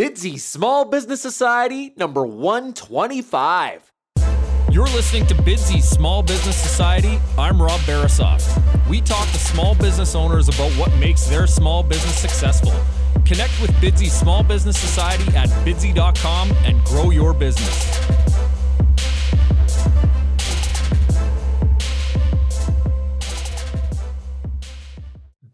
Bidsy Small Business Society number 125. You're listening to Bidsy Small Business Society. I'm Rob Barasoff. We talk to small business owners about what makes their small business successful. Connect with Bidsy Small Business Society at bidsy.com and grow your business.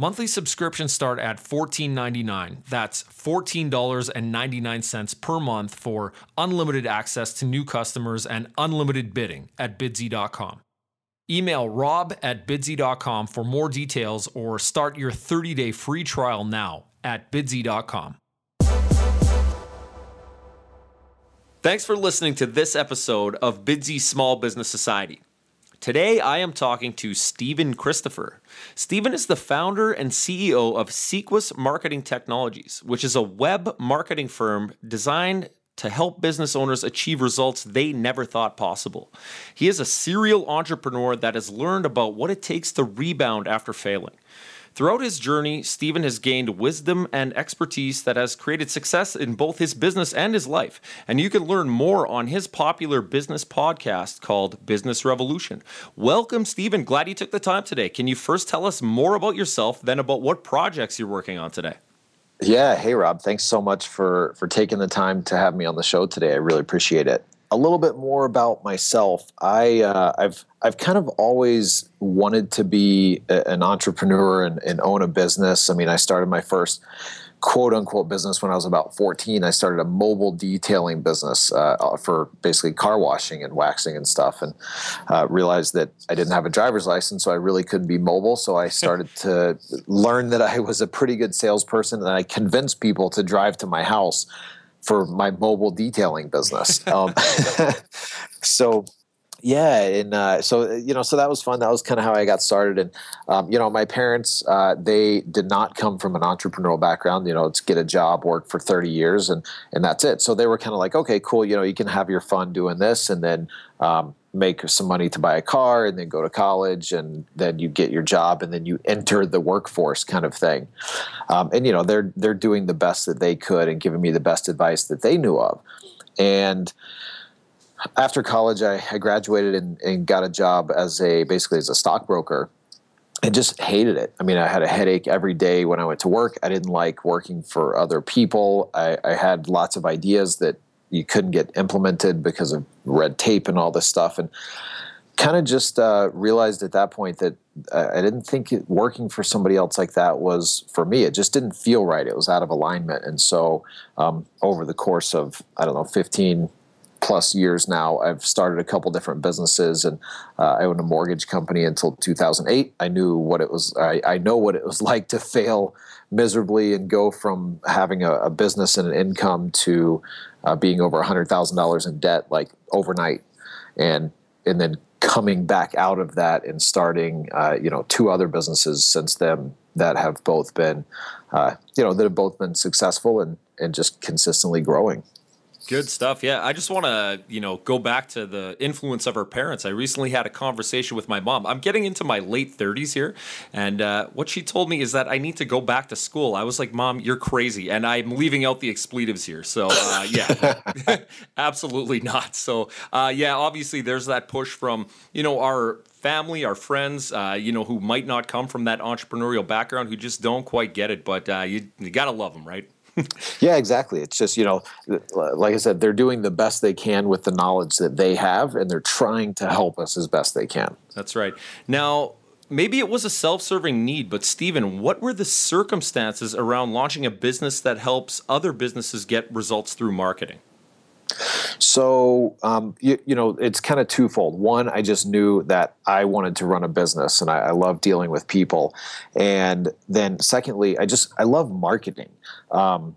Monthly subscriptions start at $14.99. That's $14.99 per month for unlimited access to new customers and unlimited bidding at bidsy.com. Email rob at bidsy.com for more details or start your 30 day free trial now at bidsy.com. Thanks for listening to this episode of Bidsy Small Business Society. Today, I am talking to Stephen Christopher. Stephen is the founder and CEO of Seequs Marketing Technologies, which is a web marketing firm designed to help business owners achieve results they never thought possible. He is a serial entrepreneur that has learned about what it takes to rebound after failing. Throughout his journey, Stephen has gained wisdom and expertise that has created success in both his business and his life. And you can learn more on his popular business podcast called Business Revolution. Welcome, Stephen. Glad you took the time today. Can you first tell us more about yourself, then about what projects you're working on today? Yeah, hey Rob, thanks so much for for taking the time to have me on the show today. I really appreciate it a little bit more about myself. I uh, I've I've kind of always wanted to be a, an entrepreneur and, and, own a business. I mean, I started my first quote unquote business when I was about 14. I started a mobile detailing business uh, for basically car washing and waxing and stuff, and uh, realized that I didn't have a driver's license, so I really couldn't be mobile. So I started to learn that I was a pretty good salesperson, and I convinced people to drive to my house for my mobile detailing business. Um, so yeah and uh, so you know so that was fun. That was kind of how i got started. And um, you know my parents uh, they did not come from an entrepreneurial background you know to get a job work for 30 years and and that's it. So they were kind of like okay cool you know you can have your fun doing this. And then um, make some money to buy a car and then go to college and then you get your job and then you enter the workforce kind of thing um, and you know they're they're doing the best that they could and giving me the best advice that they knew of and after college I, I graduated and, and got a job as a basically as a stockbroker and just hated it. I mean, I had a headache every day when I went to work. I didn't like working for other people. I, I had lots of ideas that you couldn't get implemented because of red tape and all this stuff. And kind of just uh, realized at that point that I didn't think it, working for somebody else like that was for me. It just didn't feel right. It was out of alignment. And so um, over the course of, I don't know, 15 plus years now, I've started a couple different businesses and uh, I owned a mortgage company until 2008. I knew what it was, I, I know what it was like to fail miserably and go from having a, a business and an income to uh, being over $100,000 in debt like overnight and and then coming back out of that and starting uh, you know two other businesses since then that have both been uh, you know that have both been successful and and just consistently growing Good stuff. Yeah, I just want to, you know, go back to the influence of our parents. I recently had a conversation with my mom. I'm getting into my late 30s here, and uh, what she told me is that I need to go back to school. I was like, "Mom, you're crazy," and I'm leaving out the expletives here. So, uh, yeah, absolutely not. So, uh, yeah, obviously, there's that push from you know our family, our friends, uh, you know, who might not come from that entrepreneurial background, who just don't quite get it. But uh, you, you got to love them, right? Yeah, exactly. It's just, you know, like I said, they're doing the best they can with the knowledge that they have, and they're trying to help us as best they can. That's right. Now, maybe it was a self-serving need, but Stephen, what were the circumstances around launching a business that helps other businesses get results through marketing? So, um, you, you, know, it's kind of twofold. One, I just knew that I wanted to run a business and I, I love dealing with people. And then secondly, I just, I love marketing. Um,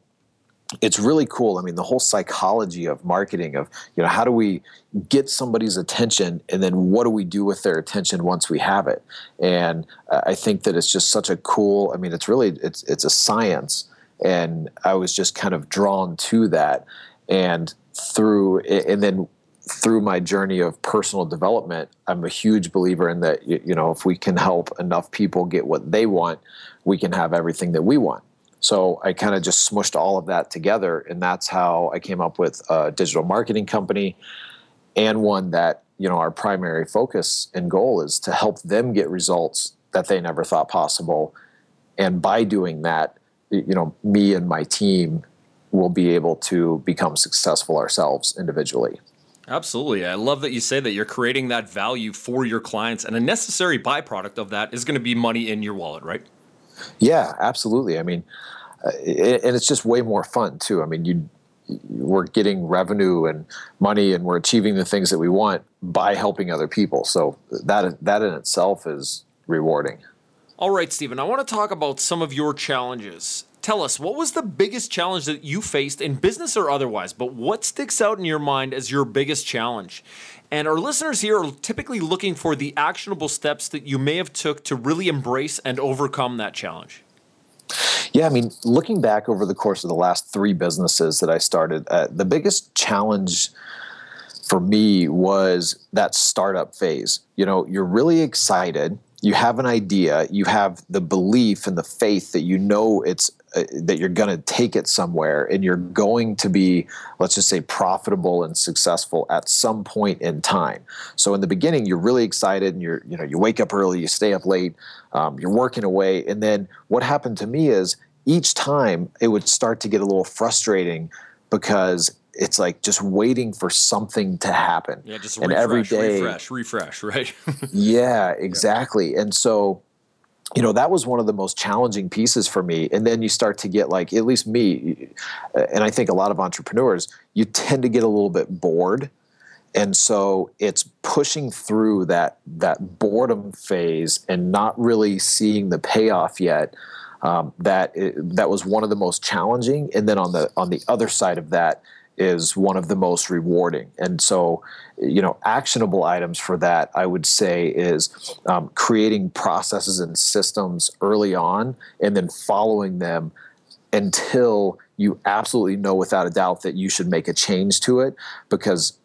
it's really cool. I mean, the whole psychology of marketing of, you know, how do we get somebody's attention and then what do we do with their attention once we have it? And uh, I think that it's just such a cool, I mean, it's really, it's, it's a science. And I was just kind of drawn to that. And through and then through my journey of personal development, I'm a huge believer in that. You know, if we can help enough people get what they want, we can have everything that we want. So I kind of just smushed all of that together, and that's how I came up with a digital marketing company, and one that you know our primary focus and goal is to help them get results that they never thought possible, and by doing that, you know, me and my team will be able to become successful ourselves individually. Absolutely. I love that you say that you're creating that value for your clients, and a necessary byproduct of that is going to be money in your wallet, right? Yeah, absolutely. I mean, uh, and it's just way more fun too. I mean, you we're getting revenue and money, and we're achieving the things that we want by helping other people. So that that in itself is rewarding. All right, Stephen. I want to talk about some of your challenges tell us what was the biggest challenge that you faced in business or otherwise, but what sticks out in your mind as your biggest challenge? And our listeners here are typically looking for the actionable steps that you may have took to really embrace and overcome that challenge. Yeah, I mean, looking back over the course of the last three businesses that I started, uh, the biggest challenge for me was that startup phase. You know, you're really excited, you have an idea, you have the belief and the faith that you know it's uh, that you're going to take it somewhere and you're going to be let's just say profitable and successful at some point in time. So in the beginning you're really excited and you're you know you wake up early you stay up late um, you're working away. And then what happened to me is each time it would start to get a little frustrating because it's like just waiting for something to happen. Yeah just and refresh, every day refresh refresh right? Yeah exactly. Yeah. and so you know that was one of the most challenging pieces for me. And then you start to get like at least me and i think a lot of entrepreneurs you tend to get a little bit bored. And so it's pushing through that that boredom phase and not really seeing the payoff yet um, that that was one of the most challenging. And then on the on the other side of that is one of the most rewarding. And so, you know, actionable items for that, I would say, is um, creating processes and systems early on and then following them until you absolutely know without a doubt that you should make a change to it. Because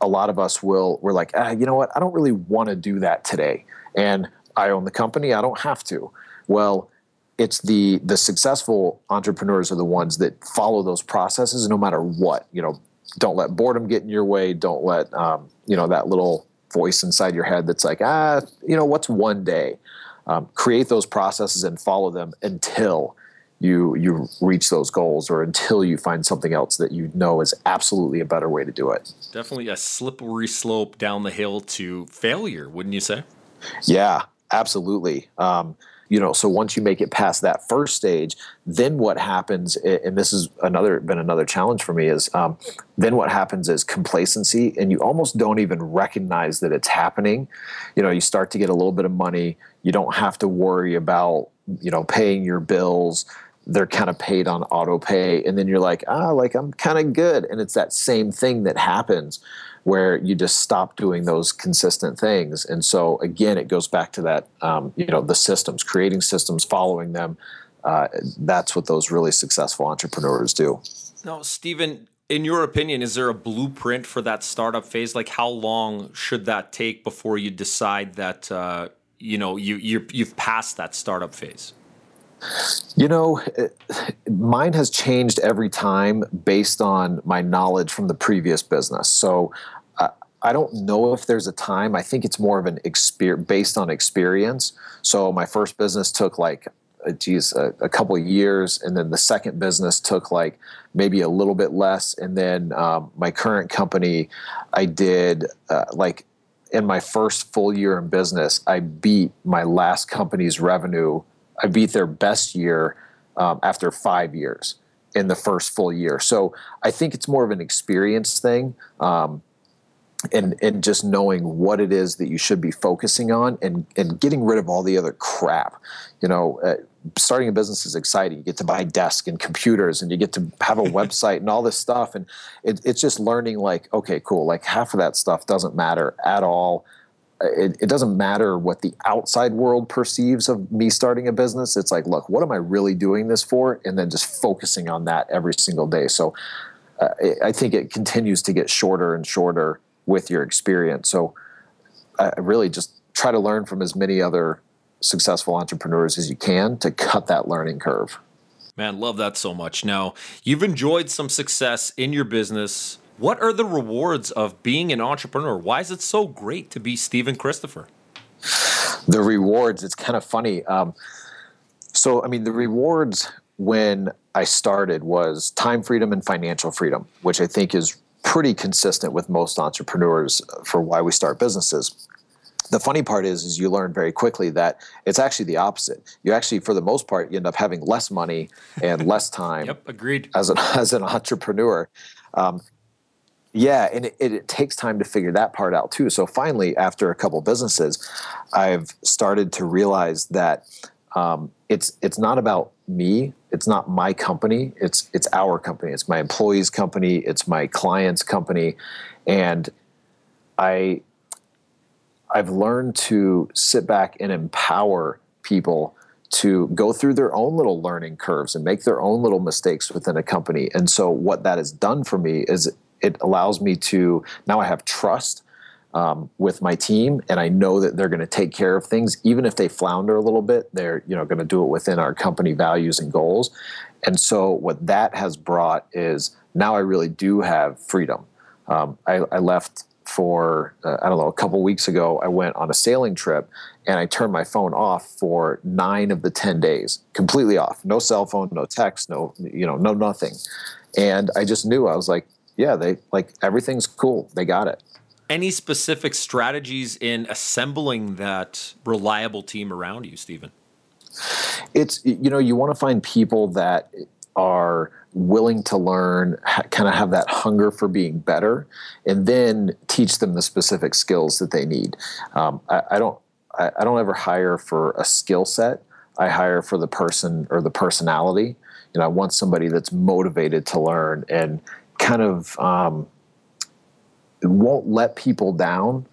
a lot of us will we're like ah, you know what? I don't really want to do that today. And i own the company i don't have to. Well it's the the successful entrepreneurs are the ones that follow those processes no matter what you know. Don't let boredom get in your way. Don't let um, you know that little voice inside your head that's like ah you know what's one day? Um, create those processes and follow them until you you reach those goals or until you find something else that you know is absolutely a better way to do it. Definitely a slippery slope down the hill to failure wouldn't you say? Yeah absolutely. Um, you know so once you make it past that first stage then what happens and this has another been another challenge for me is um, then what happens is complacency and you almost don't even recognize that it's happening. You know you start to get a little bit of money. You don't have to worry about you know paying your bills. They're kind of paid on auto pay and then you're like ah like i'm kind of good. And it's that same thing that happens where you just stop doing those consistent things. And so again, it goes back to that, um, you know, the systems, creating systems, following them. Uh, that's what those really successful entrepreneurs do. Now, Stephen, in your opinion, is there a blueprint for that startup phase? Like, how long should that take before you decide that uh, you know you you you've passed that startup phase? You know, mine has changed every time based on my knowledge from the previous business. So uh, I don't know if there's a time. I think it's more of an experience based on experience. So my first business took like, uh, geez, a, a couple of years, and then the second business took like maybe a little bit less, and then um, my current company, I did uh, like in my first full year in business, I beat my last company's revenue. I beat their best year um, after five years in the first full year. So I think it's more of an experience thing. Um, and and just knowing what it is that you should be focusing on and and getting rid of all the other crap you know uh, starting a business is exciting you get to buy desks and computers and you get to have a website and all this stuff and it, it's just learning like okay cool like half of that stuff doesn't matter at all it, it doesn't matter what the outside world perceives of me starting a business it's like look what am i really doing this for and then just focusing on that every single day so uh, I think it continues to get shorter and shorter with your experience. So I really just try to learn from as many other successful entrepreneurs as you can to cut that learning curve. Man, love that so much. Now, you've enjoyed some success in your business. What are the rewards of being an entrepreneur? Why is it so great to be Stephen Christopher? The rewards, it's kind of funny. Um, so, I mean, the rewards when I started was time freedom and financial freedom, which I think is pretty consistent with most entrepreneurs for why we start businesses the funny part is is you learn very quickly that it's actually the opposite you actually for the most part you end up having less money and less time yep agreed as an as an entrepreneur um, yeah and it, it, takes time to figure that part out too. So finally after a couple businesses i've started to realize that um, it's it's not about me it's not my company it's it's our company it's my employees company it's my clients company and i i've learned to sit back and empower people to go through their own little learning curves and make their own little mistakes within a company. And so what that has done for me is it allows me to now i have trust um, with my team, and I know that they're going to take care of things, even if they flounder a little bit. They're you know going to do it within our company values and goals. And so what that has brought is now I really do have freedom. Um, I, I, left for uh, I don't know a couple weeks ago. I went on a sailing trip and I turned my phone off for nine of the ten days, completely off. No cell phone, no text, no you know no nothing. And I just knew I was like, yeah, they like everything's cool. They got it any specific strategies in assembling that reliable team around you, Stephen? It's you know you want to find people that are willing to learn, ha- kind of have that hunger for being better, and then teach them the specific skills that they need. Um, I, I, don't I, I don't ever hire for a skill set. I hire for the person or the personality. You know, I want somebody that's motivated to learn and kind of um, won't let people down.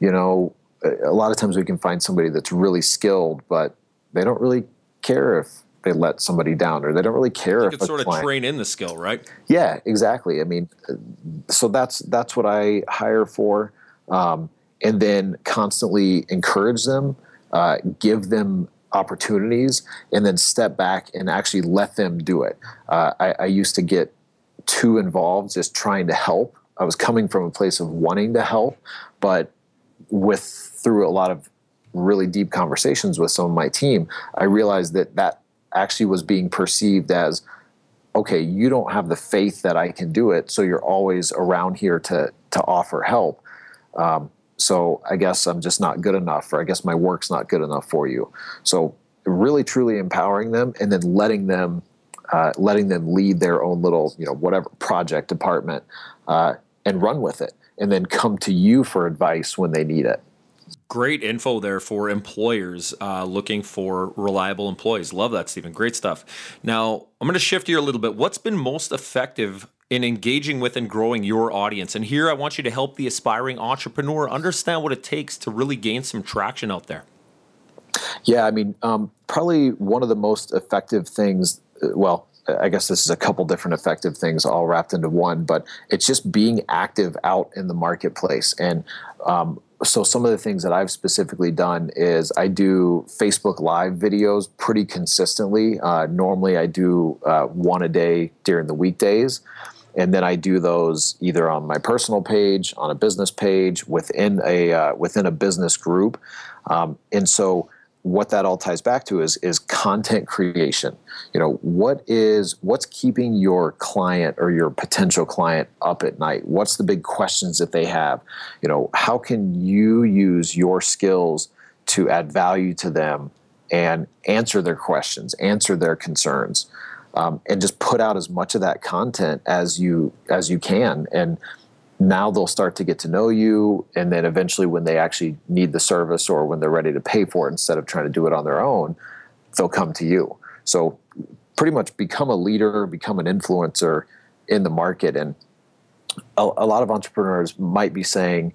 You know, a lot of times we can find somebody that's really skilled, but they don't really care if they let somebody down or they don't really care you if sort client, of train in the skill right? Yeah exactly. I mean so that's that's what i hire for um, and then constantly encourage them uh, give them opportunities and then step back and actually let them do it. Uh, I, I used to get too involved just trying to help I was coming from a place of wanting to help, but with through a lot of really deep conversations with some of my team, I realized that that actually was being perceived as okay, you don't have the faith that I can do it, so you're always around here to to offer help. Um, so I guess I'm just not good enough, or I guess my work's not good enough for you. So really, truly empowering them, and then letting them uh, letting them lead their own little, you know, whatever project department, uh, and run with it and then come to you for advice when they need it. Great info there for employers uh, looking for reliable employees. Love that, Stephen. Great stuff. Now, I'm going to shift here a little bit. What's been most effective in engaging with and growing your audience? And here I want you to help the aspiring entrepreneur understand what it takes to really gain some traction out there. Yeah, I mean, um, probably one of the most effective things, well, I guess this is a couple different effective things all wrapped into one, but it's just being active out in the marketplace. And um, so, some of the things that I've specifically done is I do Facebook Live videos pretty consistently. Uh, normally, I do uh, one a day during the weekdays. And then I do those either on my personal page, on a business page, within a uh, within a business group. Um, and so what that all ties back to is is content creation. You know what is what's keeping your client or your potential client up at night? What's the big questions that they have? You know how can you use your skills to add value to them and answer their questions answer their concerns um, and just put out as much of that content as you as you can. And now they'll start to get to know you and then eventually when they actually need the service or when they're ready to pay for it instead of trying to do it on their own they'll come to you. So pretty much become a leader become an influencer in the market. And a, a lot of entrepreneurs might be saying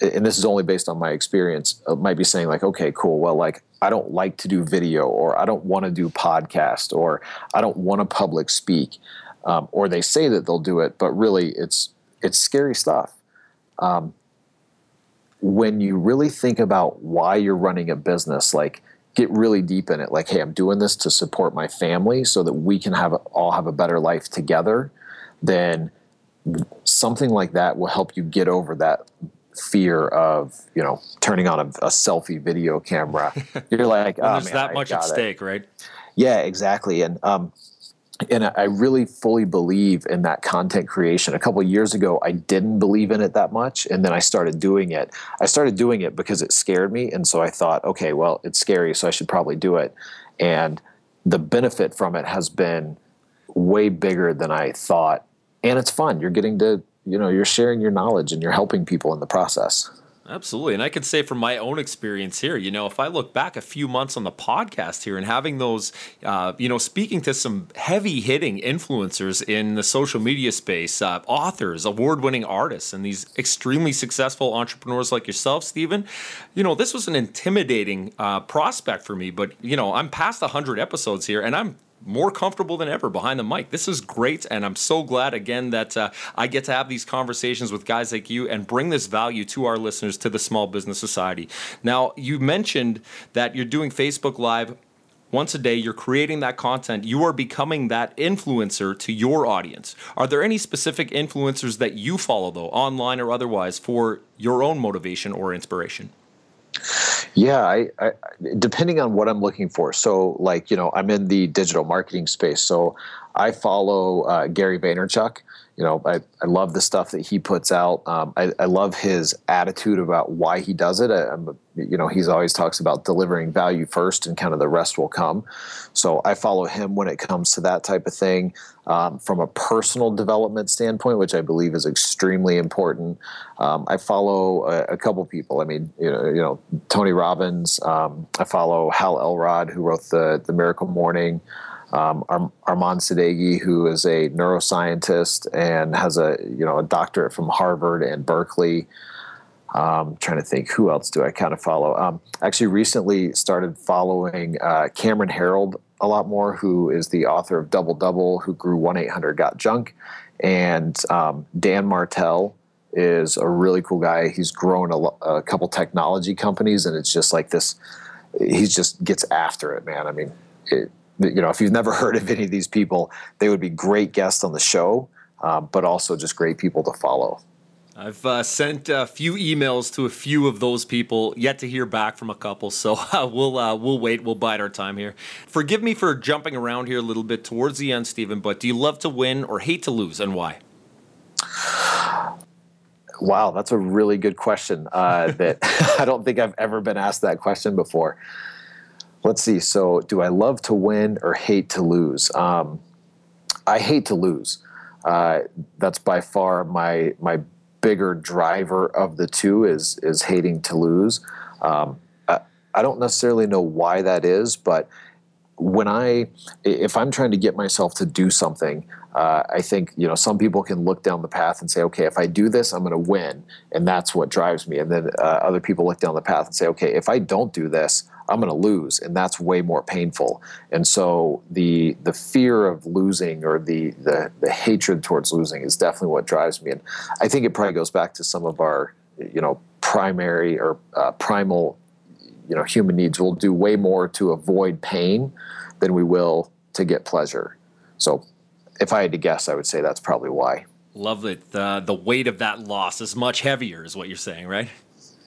and this is only based on my experience uh, might be saying like okay cool. Well like i don't like to do video or i don't want to do podcast or i don't want to public speak. Um, or they say that they'll do it but really it's it's scary stuff. Um, when you really think about why you're running a business, like get really deep in it. Like, hey, I'm doing this to support my family so that we can have all have a better life together. Then something like that will help you get over that fear of you know turning on a, a selfie video camera. You're like, oh, there's man, that I much at it. stake, right? Yeah, exactly. And um, and I really fully believe in that content creation. A couple years ago, I didn't believe in it that much, and then I started doing it. I started doing it because it scared me, and so I thought, okay, well, it's scary, so I should probably do it. And the benefit from it has been way bigger than I thought, and it's fun. You're getting to, you know, you're sharing your knowledge and you're helping people in the process. Absolutely. And I can say from my own experience here, you know, if I look back a few months on the podcast here and having those, uh, you know, speaking to some heavy hitting influencers in the social media space, uh, authors, award winning artists, and these extremely successful entrepreneurs like yourself, Stephen, you know, this was an intimidating uh, prospect for me. But, you know, I'm past 100 episodes here and I'm more comfortable than ever behind the mic. This is great, and I'm so glad again that uh, I get to have these conversations with guys like you and bring this value to our listeners to the Small Business Society. Now, you mentioned that you're doing Facebook Live once a day, you're creating that content, you are becoming that influencer to your audience. Are there any specific influencers that you follow, though, online or otherwise, for your own motivation or inspiration? Yeah, I, I, depending on what I'm looking for. So, like you know, I'm in the digital marketing space, so I follow uh, Gary Vaynerchuk. You know, I, I love the stuff that he puts out. Um, I, I love his attitude about why he does it. I, you know, he's always talks about delivering value first, and kind of the rest will come. So I follow him when it comes to that type of thing. Um, from a personal development standpoint, which I believe is extremely important, um, I follow a, a, couple people. I mean, you know, you know, Tony Robbins. Um, I follow Hal Elrod, who wrote the the Miracle Morning um, Armand Sadeghi, who is a neuroscientist and has a you know a doctorate from Harvard and Berkeley. Um, trying to think who else do I kind of follow. Um, actually, recently started following uh, Cameron Herold a lot more, who is the author of Double Double, who grew one eight hundred got junk, and um, Dan Martell is a really cool guy. He's grown a, a couple technology companies, and it's just like this. He just gets after it, man. I mean, it, you know, if you've never heard of any of these people, they would be great guests on the show, um, but also just great people to follow. I've uh, sent a few emails to a few of those people, yet to hear back from a couple. So uh, we'll uh, we'll wait. We'll bide our time here. Forgive me for jumping around here a little bit towards the end, Stephen. But do you love to win or hate to lose, and why? Wow, that's a really good question. Uh, that I don't think I've ever been asked that question before let's see. So, do I love to win or hate to lose? Um, I hate to lose. Uh, that's by far my my bigger driver of the two is is hating to lose. Um, I, I don't necessarily know why that is, but when I if I'm trying to get myself to do something, uh, I think you know some people can look down the path and say, okay, if I do this, I'm going to win, and that's what drives me. And then uh, other people look down the path and say, okay, if I don't do this, I'm going to lose, and that's way more painful. And so the the fear of losing or the, the the hatred towards losing is definitely what drives me. And I think it probably goes back to some of our you know primary or uh, primal you know human needs. We'll do way more to avoid pain than we will to get pleasure. So if I had to guess, I would say that's probably why. Love it. The the weight of that loss is much heavier, is what you're saying, right?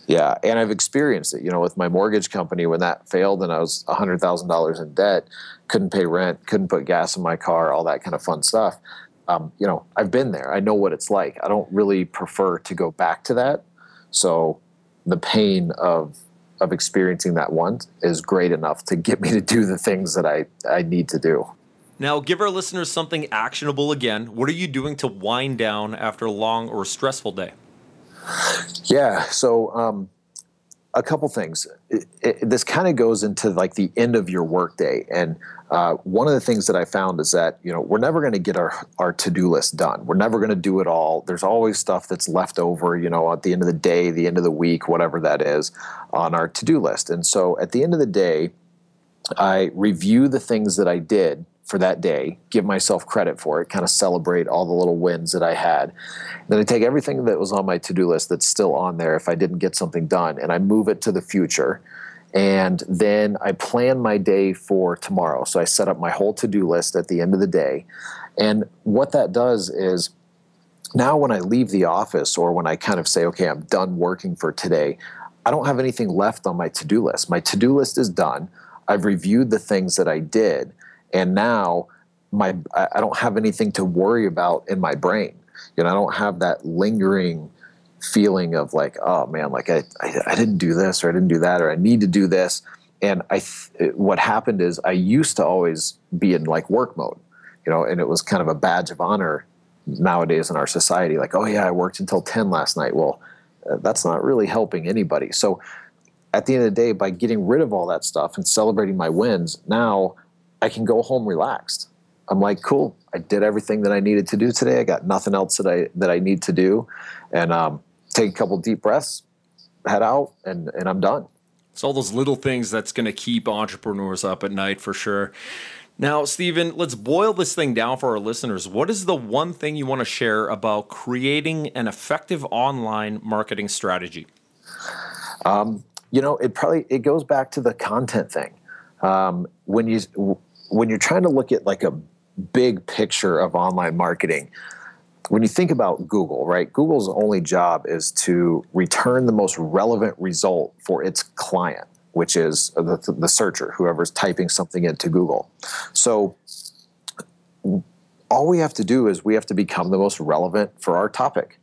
Yeah, and I've experienced it. You know, with my mortgage company when that failed and I was hundred thousand dollars in debt, couldn't pay rent, couldn't put gas in my car, all that kind of fun stuff. Um, you know, I've been there. I know what it's like. I don't really prefer to go back to that. So the pain of of experiencing that once is great enough to get me to do the things that I, I need to do. Now, give our listeners something actionable again. What are you doing to wind down after a long or stressful day? Yeah, so um, a couple things. It, it, this kind of goes into like the end of your workday, and uh, one of the things that I found is that you know we're never going to get our our to do list done. We're never going to do it all. There's always stuff that's left over. You know, at the end of the day, the end of the week, whatever that is, on our to do list. And so at the end of the day, I review the things that I did for that day, give myself credit for it, kind of celebrate all the little wins that I had. Then I take everything that was on my to do list that's still on there if I didn't get something done and I move it to the future. And then I plan my day for tomorrow. So I set up my whole to do list at the end of the day. And what that does is now when I leave the office or when I kind of say, okay, I'm done working for today, I don't have anything left on my to do list. My to do list is done. I've reviewed the things that I did and now my I don't have anything to worry about in my brain. You know, I don't have that lingering feeling of like, oh man, like I, I, I didn't do this or I didn't do that or I need to do this. And I, what happened is I used to always be in like work mode, you know, and it was kind of a badge of honor nowadays in our society. Like, oh yeah, I worked until ten last night. Well, uh, that's not really helping anybody. So at the end of the day, by getting rid of all that stuff and celebrating my wins, now I can go home relaxed. I'm like, cool. I did everything that I needed to do today. I got nothing else that I that I need to do, and um, take a couple deep breaths, head out, and and I'm done. It's all those little things that's going to keep entrepreneurs up at night for sure. Now, Stephen, let's boil this thing down for our listeners. What is the one thing you want to share about creating an effective online marketing strategy? Um, you know, it probably it goes back to the content thing. Um, when you when you're trying to look at like a big picture of online marketing, when you think about Google, right? Google's only job is to return the most relevant result for its client, which is the, the searcher, whoever's typing something into Google. So all we have to do is we have to become the most relevant for our topic.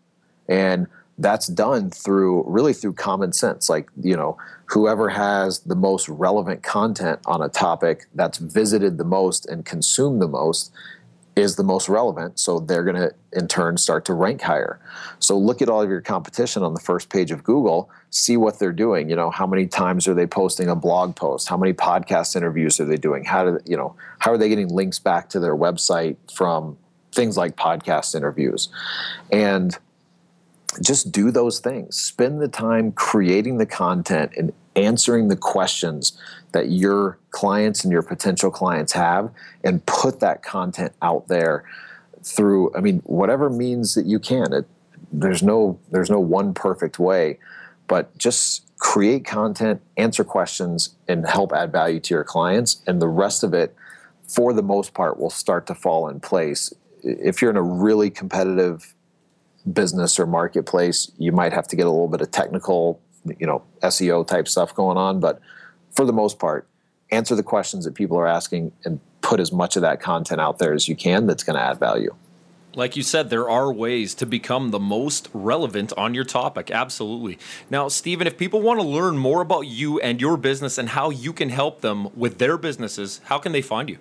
And that's done through really through common sense. Like you know whoever has the most relevant content on a topic that's visited the most and consumed the most is the most relevant. So they're going to in turn start to rank higher. So look at all of your competition on the first page of google see what they're doing. You know how many times are they posting a blog post? How many podcast interviews are they doing? How do you know how are they getting links back to their website from things like podcast interviews? And just do those things. Spend the time creating the content and answering the questions that your clients and your potential clients have and put that content out there through I mean whatever means that you can. It, there's no there's no one perfect way, but just create content, answer questions and help add value to your clients and the rest of it for the most part will start to fall in place. If you're in a really competitive business or marketplace, you might have to get a little bit of technical, you know, SEO type stuff going on. But for the most part, answer the questions that people are asking and put as much of that content out there as you can that's going to add value. Like you said, there are ways to become the most relevant on your topic. Absolutely. Now, Stephen, if people want to learn more about you and your business and how you can help them with their businesses, how can they find you?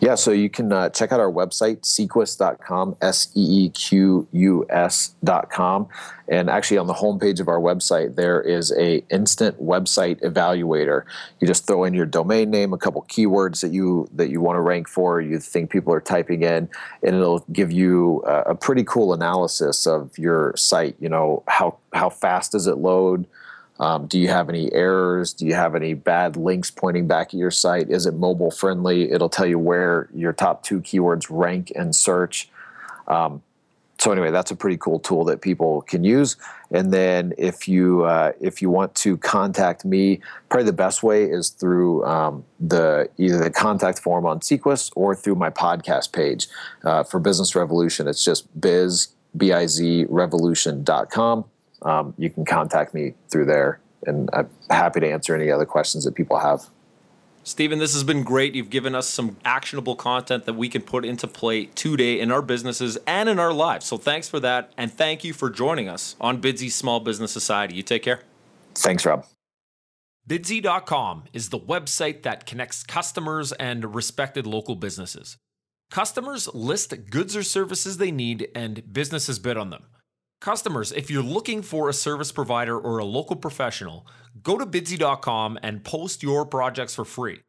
Yeah, so you can uh, check out our website, seequs.com, S E E Q U S.com. And actually, on the homepage of our website, there is a instant website evaluator. You just throw in your domain name, a couple keywords that you that you want to rank for, you think people are typing in, and it'll give you a, a pretty cool analysis of your site. You know, how how fast does it load? Um, do you have any errors? Do you have any bad links pointing back at your site? Is it mobile friendly? It'll tell you where your top two keywords rank in search. Um, so anyway, that's a pretty cool tool that people can use. And then if you uh, if you want to contact me, probably the best way is through um, the either the contact form on Seequs or through my podcast page uh, for Business Revolution. It's just biz b i z revolution.com um, you can contact me through there. And I'm happy to answer any other questions that people have. Stephen, this has been great. You've given us some actionable content that we can put into play today in our businesses and in our lives. So thanks for that. And thank you for joining us on Bidsy Small Business Society. You take care. Thanks, Rob. Bidsy.com is the website that connects customers and respected local businesses. Customers list goods or services they need, and businesses bid on them. Customers, if you're looking for a service provider or a local professional, go to bidsy.com and post your projects for free.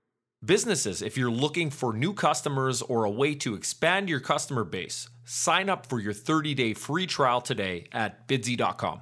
Businesses, if you're looking for new customers or a way to expand your customer base, sign up for your 30 day free trial today at bidsy.com.